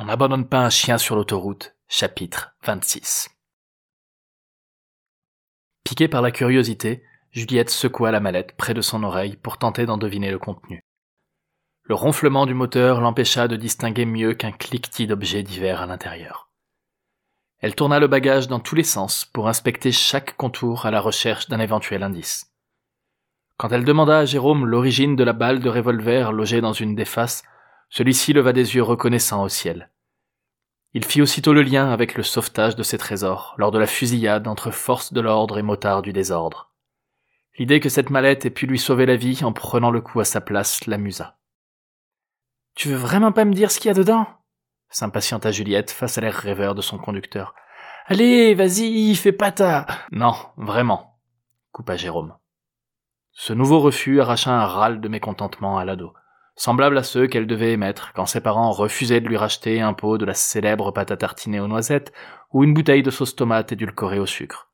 On n'abandonne pas un chien sur l'autoroute, chapitre 26. Piquée par la curiosité, Juliette secoua la mallette près de son oreille pour tenter d'en deviner le contenu. Le ronflement du moteur l'empêcha de distinguer mieux qu'un cliquetis d'objets divers à l'intérieur. Elle tourna le bagage dans tous les sens pour inspecter chaque contour à la recherche d'un éventuel indice. Quand elle demanda à Jérôme l'origine de la balle de revolver logée dans une des faces, celui-ci leva des yeux reconnaissants au ciel. Il fit aussitôt le lien avec le sauvetage de ses trésors lors de la fusillade entre forces de l'ordre et motards du désordre. L'idée que cette mallette ait pu lui sauver la vie en prenant le coup à sa place l'amusa. Tu veux vraiment pas me dire ce qu'il y a dedans? S'impatienta Juliette face à l'air rêveur de son conducteur. Allez, vas-y, fais pas ta. Non, vraiment, coupa Jérôme. Ce nouveau refus arracha un râle de mécontentement à l'ado semblable à ceux qu'elle devait émettre quand ses parents refusaient de lui racheter un pot de la célèbre pâte à tartiner aux noisettes ou une bouteille de sauce tomate édulcorée au sucre.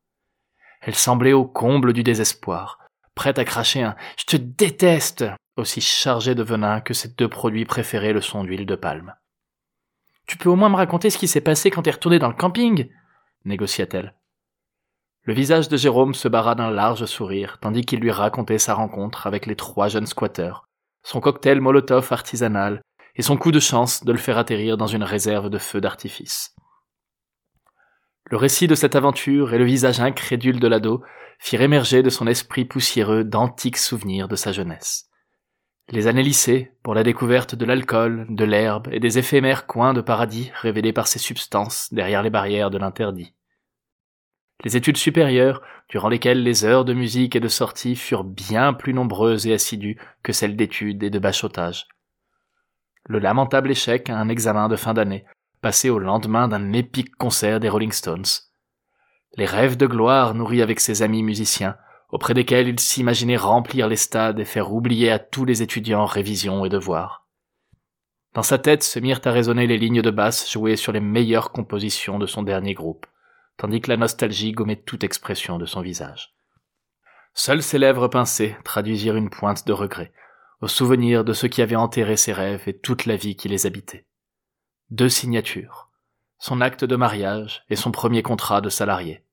Elle semblait au comble du désespoir, prête à cracher un Je te déteste aussi chargé de venin que ses deux produits préférés le sont d'huile de palme. Tu peux au moins me raconter ce qui s'est passé quand t'es retourné dans le camping? négocia-t-elle. Le visage de Jérôme se barra d'un large sourire, tandis qu'il lui racontait sa rencontre avec les trois jeunes squatteurs, son cocktail Molotov artisanal et son coup de chance de le faire atterrir dans une réserve de feux d'artifice. Le récit de cette aventure et le visage incrédule de l'ado firent émerger de son esprit poussiéreux d'antiques souvenirs de sa jeunesse. Les années lycées, pour la découverte de l'alcool, de l'herbe et des éphémères coins de paradis révélés par ces substances derrière les barrières de l'interdit les études supérieures, durant lesquelles les heures de musique et de sortie furent bien plus nombreuses et assidues que celles d'études et de bachotage. Le lamentable échec à un examen de fin d'année, passé au lendemain d'un épique concert des Rolling Stones. Les rêves de gloire nourris avec ses amis musiciens, auprès desquels il s'imaginait remplir les stades et faire oublier à tous les étudiants révisions et devoirs. Dans sa tête se mirent à résonner les lignes de basse jouées sur les meilleures compositions de son dernier groupe tandis que la nostalgie gommait toute expression de son visage. Seules ses lèvres pincées traduisirent une pointe de regret, au souvenir de ce qui avait enterré ses rêves et toute la vie qui les habitait. Deux signatures, son acte de mariage et son premier contrat de salarié.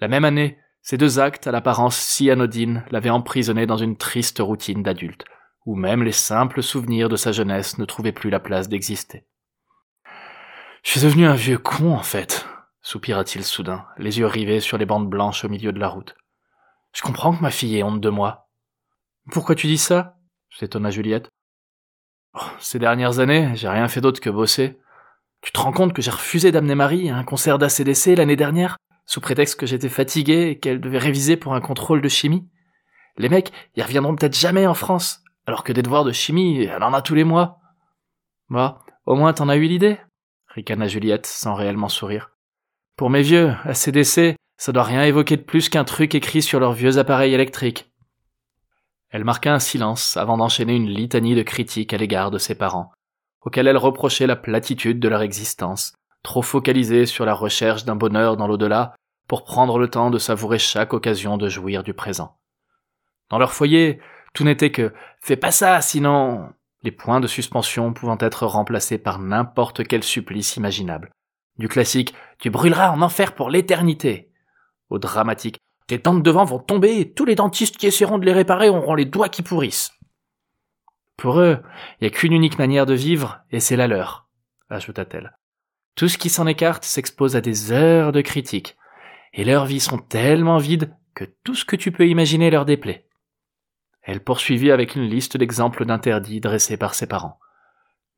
La même année, ces deux actes à l'apparence si anodine l'avaient emprisonné dans une triste routine d'adulte, où même les simples souvenirs de sa jeunesse ne trouvaient plus la place d'exister. Je suis devenu un vieux con, en fait, soupira-t-il soudain, les yeux rivés sur les bandes blanches au milieu de la route. Je comprends que ma fille ait honte de moi. Pourquoi tu dis ça? s'étonna Juliette. Oh, ces dernières années, j'ai rien fait d'autre que bosser. Tu te rends compte que j'ai refusé d'amener Marie à un concert d'ACDC l'année dernière, sous prétexte que j'étais fatigué et qu'elle devait réviser pour un contrôle de chimie Les mecs, ils reviendront peut-être jamais en France, alors que des devoirs de chimie, elle en a tous les mois. Bah, au moins t'en as eu l'idée ricana Juliette sans réellement sourire. Pour mes vieux, ACDC, ça doit rien évoquer de plus qu'un truc écrit sur leurs vieux appareils électriques. Elle marqua un silence avant d'enchaîner une litanie de critiques à l'égard de ses parents, auxquels elle reprochait la platitude de leur existence, trop focalisée sur la recherche d'un bonheur dans l'au-delà pour prendre le temps de savourer chaque occasion de jouir du présent. Dans leur foyer, tout n'était que fais pas ça, sinon les points de suspension pouvant être remplacés par n'importe quel supplice imaginable. Du classique Tu brûleras en enfer pour l'éternité. Au dramatique Tes dents de devant vont tomber et tous les dentistes qui essaieront de les réparer auront les doigts qui pourrissent. Pour eux, il n'y a qu'une unique manière de vivre, et c'est la leur, ajouta-t-elle. Tout ce qui s'en écarte s'expose à des heures de critiques, et leurs vies sont tellement vides que tout ce que tu peux imaginer leur déplaît. Elle poursuivit avec une liste d'exemples d'interdits dressés par ses parents.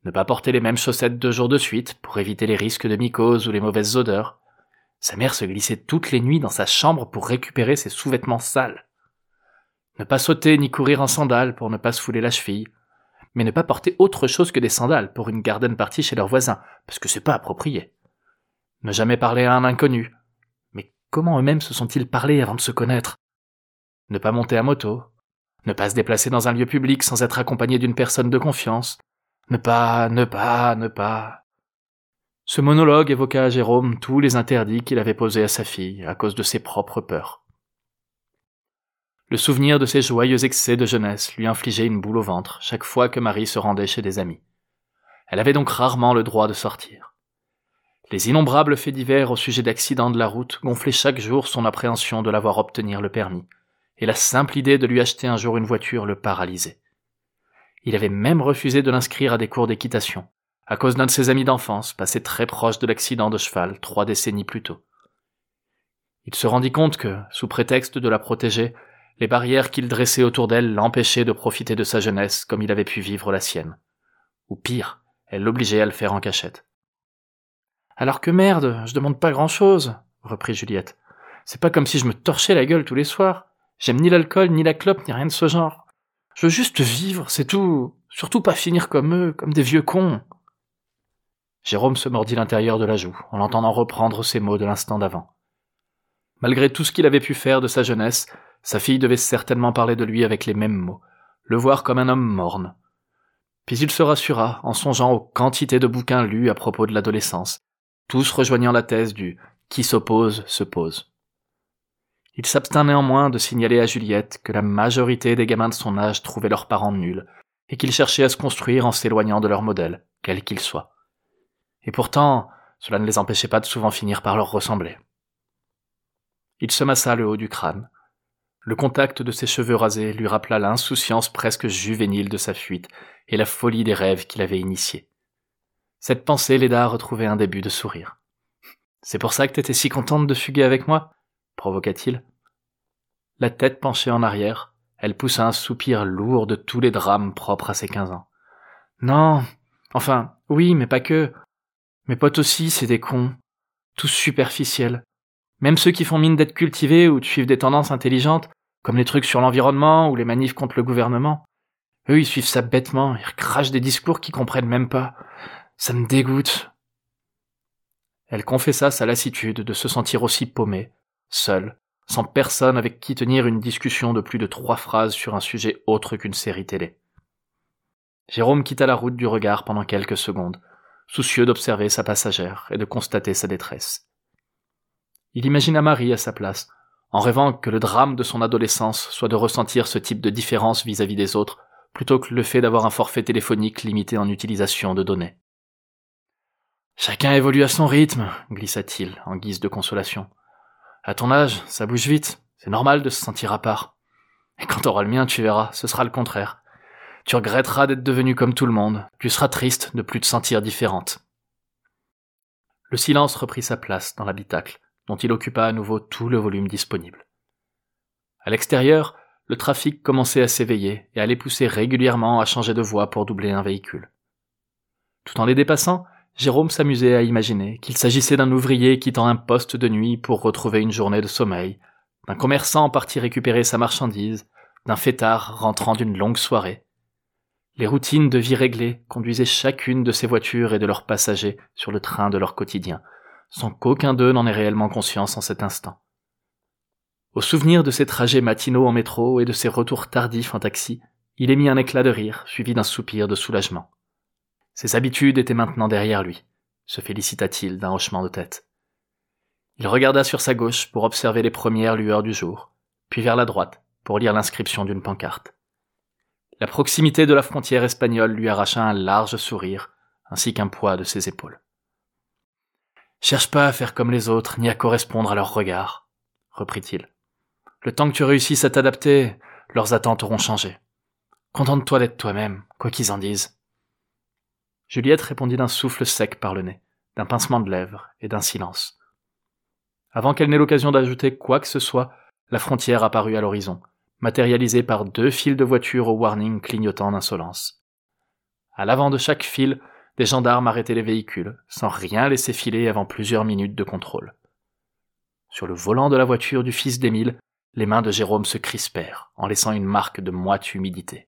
Ne pas porter les mêmes chaussettes deux jours de suite pour éviter les risques de mycose ou les mauvaises odeurs. Sa mère se glissait toutes les nuits dans sa chambre pour récupérer ses sous-vêtements sales. Ne pas sauter ni courir en sandales pour ne pas se fouler la cheville. Mais ne pas porter autre chose que des sandales pour une garden party chez leurs voisins, parce que c'est pas approprié. Ne jamais parler à un inconnu. Mais comment eux-mêmes se sont-ils parlé avant de se connaître? Ne pas monter à moto. Ne pas se déplacer dans un lieu public sans être accompagné d'une personne de confiance. Ne pas, ne pas, ne pas. Ce monologue évoqua à Jérôme tous les interdits qu'il avait posés à sa fille à cause de ses propres peurs. Le souvenir de ses joyeux excès de jeunesse lui infligeait une boule au ventre chaque fois que Marie se rendait chez des amis. Elle avait donc rarement le droit de sortir. Les innombrables faits divers au sujet d'accidents de la route gonflaient chaque jour son appréhension de la voir obtenir le permis, et la simple idée de lui acheter un jour une voiture le paralysait. Il avait même refusé de l'inscrire à des cours d'équitation, à cause d'un de ses amis d'enfance passé très proche de l'accident de cheval trois décennies plus tôt. Il se rendit compte que, sous prétexte de la protéger, les barrières qu'il dressait autour d'elle l'empêchaient de profiter de sa jeunesse comme il avait pu vivre la sienne. Ou pire, elle l'obligeait à le faire en cachette. Alors que merde, je demande pas grand chose, reprit Juliette. C'est pas comme si je me torchais la gueule tous les soirs. J'aime ni l'alcool, ni la clope, ni rien de ce genre. Je veux juste vivre, c'est tout. Surtout pas finir comme eux, comme des vieux cons. Jérôme se mordit l'intérieur de la joue, en l'entendant reprendre ses mots de l'instant d'avant. Malgré tout ce qu'il avait pu faire de sa jeunesse, sa fille devait certainement parler de lui avec les mêmes mots, le voir comme un homme morne. Puis il se rassura en songeant aux quantités de bouquins lus à propos de l'adolescence, tous rejoignant la thèse du qui s'oppose se pose. Il s'abstint néanmoins de signaler à Juliette que la majorité des gamins de son âge trouvaient leurs parents nuls, et qu'ils cherchaient à se construire en s'éloignant de leur modèle, quel qu'il soit. Et pourtant, cela ne les empêchait pas de souvent finir par leur ressembler. Il se massa le haut du crâne. Le contact de ses cheveux rasés lui rappela l'insouciance presque juvénile de sa fuite et la folie des rêves qu'il avait initiés. Cette pensée l'aida à retrouver un début de sourire. C'est pour ça que t'étais si contente de fuguer avec moi? Provoqua-t-il. La tête penchée en arrière, elle poussa un soupir lourd de tous les drames propres à ses quinze ans. Non. Enfin, oui, mais pas que. Mes potes aussi, c'est des cons. Tous superficiels. Même ceux qui font mine d'être cultivés ou de suivre des tendances intelligentes, comme les trucs sur l'environnement ou les manifs contre le gouvernement. Eux, ils suivent ça bêtement, ils crachent des discours qu'ils comprennent même pas. Ça me dégoûte. Elle confessa sa lassitude de se sentir aussi paumée, seul, sans personne avec qui tenir une discussion de plus de trois phrases sur un sujet autre qu'une série télé. Jérôme quitta la route du regard pendant quelques secondes, soucieux d'observer sa passagère et de constater sa détresse. Il imagina Marie à sa place, en rêvant que le drame de son adolescence soit de ressentir ce type de différence vis-à-vis des autres, plutôt que le fait d'avoir un forfait téléphonique limité en utilisation de données. Chacun évolue à son rythme, glissa-t-il, en guise de consolation. À ton âge, ça bouge vite. C'est normal de se sentir à part. Et quand t'auras le mien, tu verras, ce sera le contraire. Tu regretteras d'être devenu comme tout le monde. Tu seras triste de plus te sentir différente. Le silence reprit sa place dans l'habitacle, dont il occupa à nouveau tout le volume disponible. À l'extérieur, le trafic commençait à s'éveiller et à les pousser régulièrement à changer de voie pour doubler un véhicule. Tout en les dépassant, Jérôme s'amusait à imaginer qu'il s'agissait d'un ouvrier quittant un poste de nuit pour retrouver une journée de sommeil, d'un commerçant parti récupérer sa marchandise, d'un fêtard rentrant d'une longue soirée. Les routines de vie réglées conduisaient chacune de ces voitures et de leurs passagers sur le train de leur quotidien, sans qu'aucun d'eux n'en ait réellement conscience en cet instant. Au souvenir de ses trajets matinaux en métro et de ses retours tardifs en taxi, il émit un éclat de rire, suivi d'un soupir de soulagement. Ses habitudes étaient maintenant derrière lui, se félicita-t-il d'un hochement de tête. Il regarda sur sa gauche pour observer les premières lueurs du jour, puis vers la droite pour lire l'inscription d'une pancarte. La proximité de la frontière espagnole lui arracha un large sourire, ainsi qu'un poids de ses épaules. Cherche pas à faire comme les autres, ni à correspondre à leurs regards, reprit-il. Le temps que tu réussisses à t'adapter, leurs attentes auront changé. Contente-toi d'être toi-même, quoi qu'ils en disent. Juliette répondit d'un souffle sec par le nez, d'un pincement de lèvres et d'un silence. Avant qu'elle n'ait l'occasion d'ajouter quoi que ce soit, la frontière apparut à l'horizon, matérialisée par deux files de voitures au warning clignotant d'insolence. À l'avant de chaque file, des gendarmes arrêtaient les véhicules, sans rien laisser filer avant plusieurs minutes de contrôle. Sur le volant de la voiture du fils d'Émile, les mains de Jérôme se crispèrent, en laissant une marque de moite humidité.